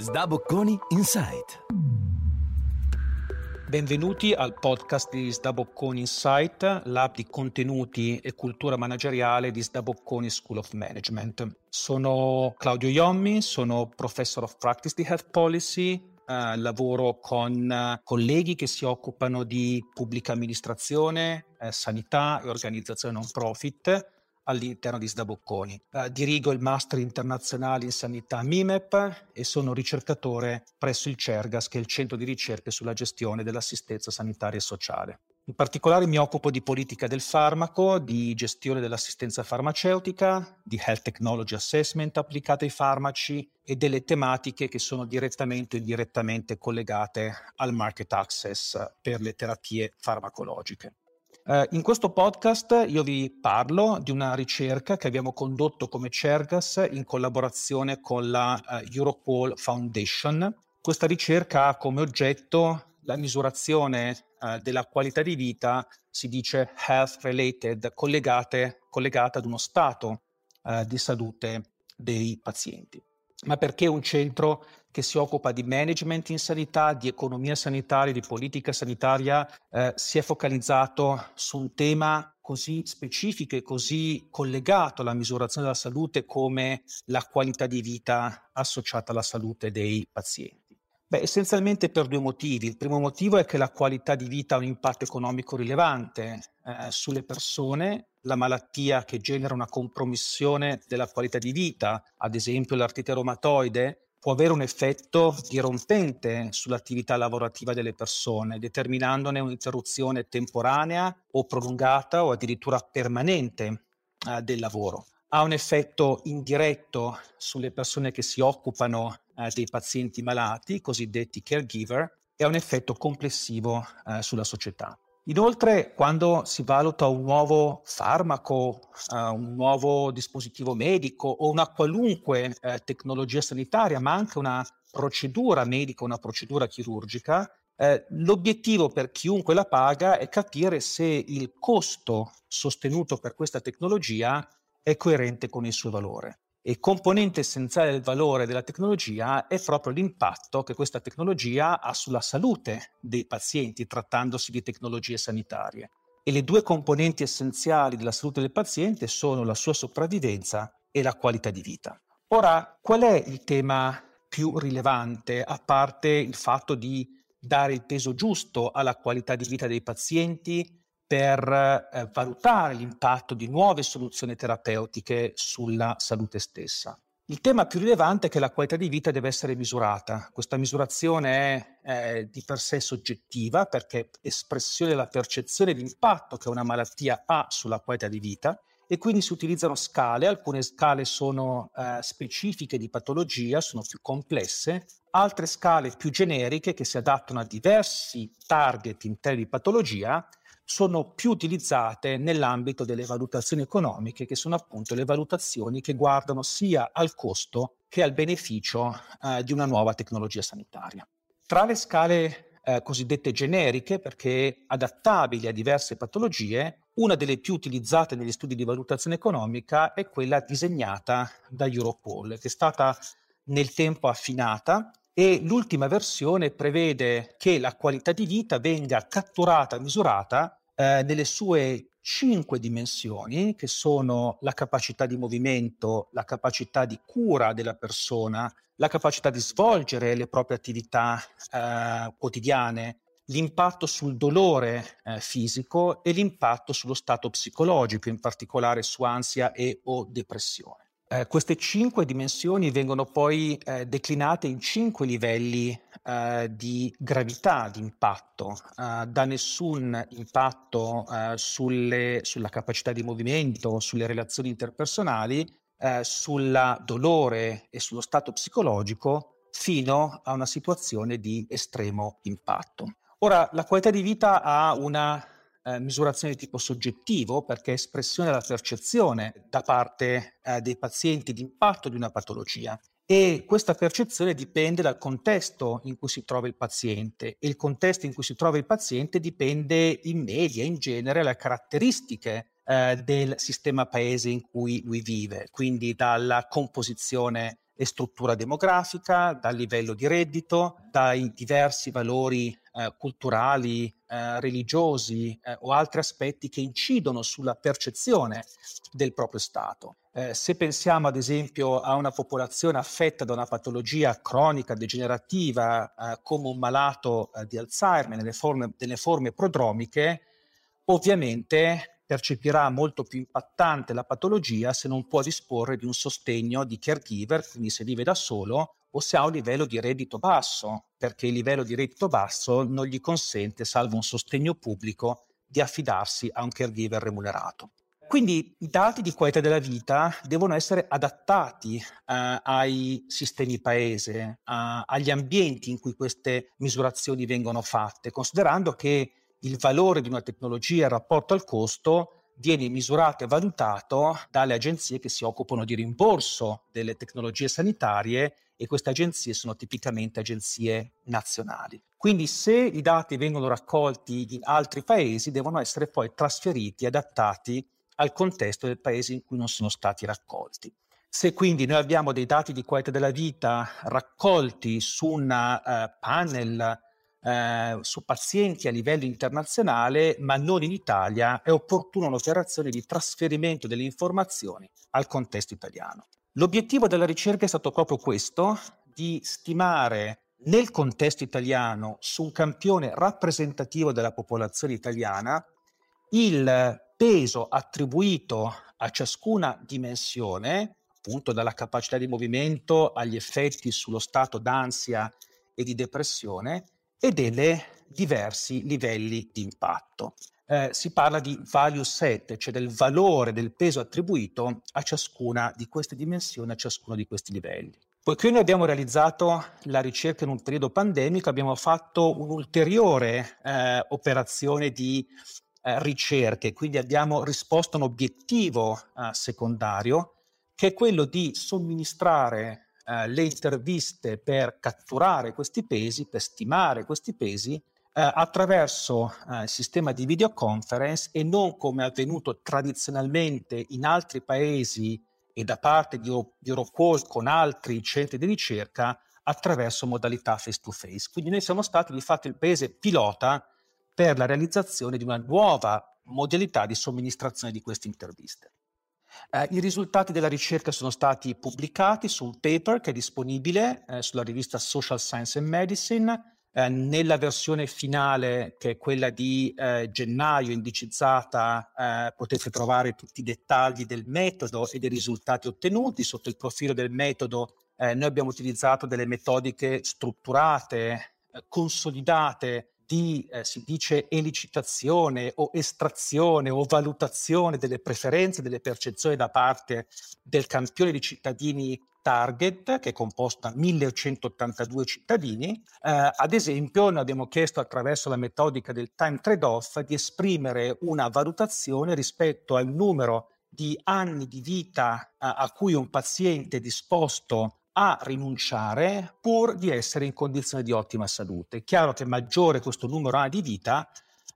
Sdabocconi Insight. Benvenuti al podcast di Sdabocconi Insight, l'app di contenuti e cultura manageriale di Sdabocconi School of Management. Sono Claudio Iommi, sono Professor of Practice di Health Policy, eh, lavoro con eh, colleghi che si occupano di pubblica amministrazione, eh, sanità e organizzazione non profit all'interno di Sdabocconi. Uh, dirigo il Master internazionale in sanità MIMEP e sono ricercatore presso il CERGAS, che è il centro di ricerche sulla gestione dell'assistenza sanitaria e sociale. In particolare mi occupo di politica del farmaco, di gestione dell'assistenza farmaceutica, di health technology assessment applicate ai farmaci e delle tematiche che sono direttamente o indirettamente collegate al market access per le terapie farmacologiche. Uh, in questo podcast io vi parlo di una ricerca che abbiamo condotto come CERGAS in collaborazione con la uh, Europol Foundation. Questa ricerca ha come oggetto la misurazione uh, della qualità di vita, si dice health related, collegata ad uno stato di salute dei pazienti ma perché un centro che si occupa di management in sanità, di economia sanitaria, di politica sanitaria, eh, si è focalizzato su un tema così specifico e così collegato alla misurazione della salute come la qualità di vita associata alla salute dei pazienti. Beh, essenzialmente per due motivi. Il primo motivo è che la qualità di vita ha un impatto economico rilevante eh, sulle persone la malattia che genera una compromissione della qualità di vita, ad esempio l'artrite reumatoide, può avere un effetto dirompente sull'attività lavorativa delle persone, determinandone un'interruzione temporanea o prolungata o addirittura permanente eh, del lavoro. Ha un effetto indiretto sulle persone che si occupano eh, dei pazienti malati, cosiddetti caregiver, e ha un effetto complessivo eh, sulla società. Inoltre, quando si valuta un nuovo farmaco, uh, un nuovo dispositivo medico o una qualunque uh, tecnologia sanitaria, ma anche una procedura medica, una procedura chirurgica, uh, l'obiettivo per chiunque la paga è capire se il costo sostenuto per questa tecnologia è coerente con il suo valore. E componente essenziale del valore della tecnologia è proprio l'impatto che questa tecnologia ha sulla salute dei pazienti trattandosi di tecnologie sanitarie. E le due componenti essenziali della salute del paziente sono la sua sopravvivenza e la qualità di vita. Ora, qual è il tema più rilevante, a parte il fatto di dare il peso giusto alla qualità di vita dei pazienti per eh, valutare l'impatto di nuove soluzioni terapeutiche sulla salute stessa. Il tema più rilevante è che la qualità di vita deve essere misurata. Questa misurazione è eh, di per sé soggettiva perché è espressione della percezione dell'impatto che una malattia ha sulla qualità di vita e quindi si utilizzano scale, alcune scale sono eh, specifiche di patologia, sono più complesse, altre scale più generiche che si adattano a diversi target in termini di patologia sono più utilizzate nell'ambito delle valutazioni economiche, che sono appunto le valutazioni che guardano sia al costo che al beneficio eh, di una nuova tecnologia sanitaria. Tra le scale eh, cosiddette generiche, perché adattabili a diverse patologie, una delle più utilizzate negli studi di valutazione economica è quella disegnata da Europol, che è stata nel tempo affinata e l'ultima versione prevede che la qualità di vita venga catturata, misurata eh, nelle sue cinque dimensioni, che sono la capacità di movimento, la capacità di cura della persona, la capacità di svolgere le proprie attività eh, quotidiane, l'impatto sul dolore eh, fisico e l'impatto sullo stato psicologico, in particolare su ansia e o depressione. Eh, queste cinque dimensioni vengono poi eh, declinate in cinque livelli eh, di gravità, di impatto, eh, da nessun impatto eh, sulle, sulla capacità di movimento, sulle relazioni interpersonali, eh, sul dolore e sullo stato psicologico, fino a una situazione di estremo impatto. Ora, la qualità di vita ha una eh, misurazione di tipo soggettivo perché è espressione della percezione da parte eh, dei pazienti di impatto di una patologia. E questa percezione dipende dal contesto in cui si trova il paziente. E il contesto in cui si trova il paziente dipende in media, in genere, dalle caratteristiche eh, del sistema paese in cui lui vive, quindi dalla composizione struttura demografica, dal livello di reddito, dai diversi valori eh, culturali, eh, religiosi eh, o altri aspetti che incidono sulla percezione del proprio Stato. Eh, se pensiamo ad esempio a una popolazione affetta da una patologia cronica degenerativa eh, come un malato eh, di Alzheimer nelle forme, nelle forme prodromiche, ovviamente percepirà molto più impattante la patologia se non può disporre di un sostegno di caregiver, quindi se vive da solo o se ha un livello di reddito basso, perché il livello di reddito basso non gli consente, salvo un sostegno pubblico, di affidarsi a un caregiver remunerato. Quindi i dati di qualità della vita devono essere adattati eh, ai sistemi paese, eh, agli ambienti in cui queste misurazioni vengono fatte, considerando che il valore di una tecnologia in rapporto al costo viene misurato e valutato dalle agenzie che si occupano di rimborso delle tecnologie sanitarie e queste agenzie sono tipicamente agenzie nazionali. Quindi se i dati vengono raccolti in altri paesi devono essere poi trasferiti e adattati al contesto del paese in cui non sono stati raccolti. Se quindi noi abbiamo dei dati di qualità della vita raccolti su un uh, panel eh, su pazienti a livello internazionale, ma non in Italia, è opportuna un'operazione di trasferimento delle informazioni al contesto italiano. L'obiettivo della ricerca è stato proprio questo, di stimare nel contesto italiano, su un campione rappresentativo della popolazione italiana, il peso attribuito a ciascuna dimensione, appunto dalla capacità di movimento agli effetti sullo stato d'ansia e di depressione, e delle diversi livelli di impatto. Eh, si parla di value set, cioè del valore del peso attribuito a ciascuna di queste dimensioni, a ciascuno di questi livelli. Poiché noi abbiamo realizzato la ricerca in un periodo pandemico, abbiamo fatto un'ulteriore eh, operazione di eh, ricerche, quindi abbiamo risposto a un obiettivo eh, secondario che è quello di somministrare eh, le interviste per catturare questi pesi, per stimare questi pesi, eh, attraverso eh, il sistema di videoconference e non come è avvenuto tradizionalmente in altri paesi e da parte di, di Eurocall con altri centri di ricerca attraverso modalità face to face. Quindi noi siamo stati di fatto il paese pilota per la realizzazione di una nuova modalità di somministrazione di queste interviste. Eh, I risultati della ricerca sono stati pubblicati su un paper che è disponibile eh, sulla rivista Social Science and Medicine. Eh, nella versione finale, che è quella di eh, gennaio, indicizzata, eh, potete trovare tutti i dettagli del metodo e dei risultati ottenuti. Sotto il profilo del metodo, eh, noi abbiamo utilizzato delle metodiche strutturate, consolidate di, eh, si dice, elicitazione o estrazione o valutazione delle preferenze, delle percezioni da parte del campione di cittadini target, che è composto da 1182 cittadini. Eh, ad esempio, noi abbiamo chiesto attraverso la metodica del time trade-off di esprimere una valutazione rispetto al numero di anni di vita eh, a cui un paziente è disposto a rinunciare pur di essere in condizioni di ottima salute. È chiaro che maggiore questo numero di vita,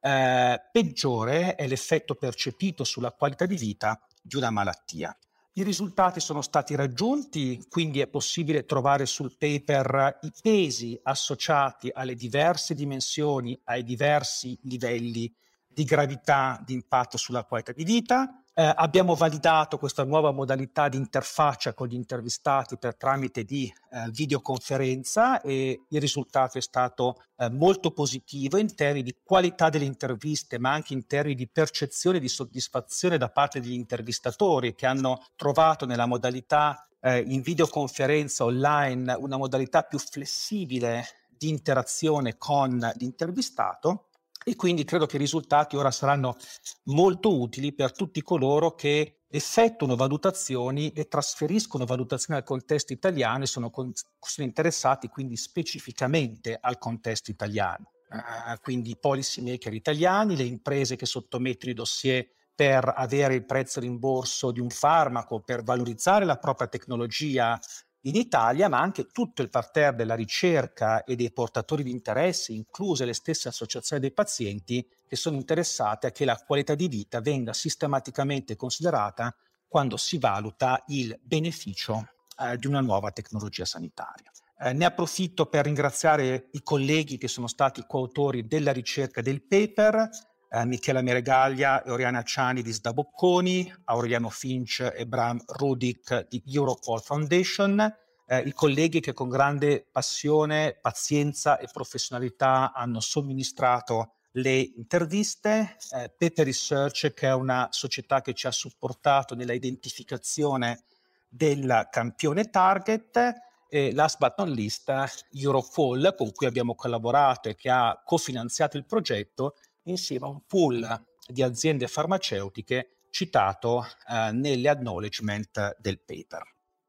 eh, peggiore è l'effetto percepito sulla qualità di vita di una malattia. I risultati sono stati raggiunti, quindi è possibile trovare sul paper i pesi associati alle diverse dimensioni, ai diversi livelli di gravità di impatto sulla qualità di vita. Eh, abbiamo validato questa nuova modalità di interfaccia con gli intervistati per tramite di eh, videoconferenza e il risultato è stato eh, molto positivo in termini di qualità delle interviste, ma anche in termini di percezione di soddisfazione da parte degli intervistatori che hanno trovato nella modalità eh, in videoconferenza online una modalità più flessibile di interazione con l'intervistato e quindi credo che i risultati ora saranno molto utili per tutti coloro che effettuano valutazioni e trasferiscono valutazioni al contesto italiano e sono, sono interessati quindi specificamente al contesto italiano. Uh, quindi i policy maker italiani, le imprese che sottomettono i dossier per avere il prezzo rimborso di un farmaco, per valorizzare la propria tecnologia in Italia, ma anche tutto il parterre della ricerca e dei portatori di interesse, incluse le stesse associazioni dei pazienti, che sono interessate a che la qualità di vita venga sistematicamente considerata quando si valuta il beneficio eh, di una nuova tecnologia sanitaria. Eh, ne approfitto per ringraziare i colleghi che sono stati coautori della ricerca del paper, eh, Michela Meregaglia e Oriana Ciani di Sdabocconi, Aureliano Finch e Bram Rudik di Europol Foundation, eh, i colleghi che con grande passione, pazienza e professionalità hanno somministrato le interviste, eh, Paper Research che è una società che ci ha supportato nella identificazione del campione target. E last but not least Europol con cui abbiamo collaborato e che ha cofinanziato il progetto insieme a un pool di aziende farmaceutiche citato eh, nelle acknowledgement del paper.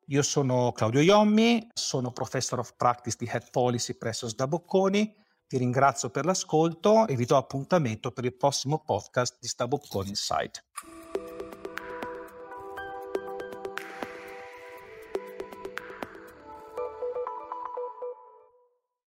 Io sono Claudio Iommi, sono Professor of Practice di Head Policy presso Sdabocconi, ti ringrazio per l'ascolto e vi do appuntamento per il prossimo podcast di Sdabocconi Insight.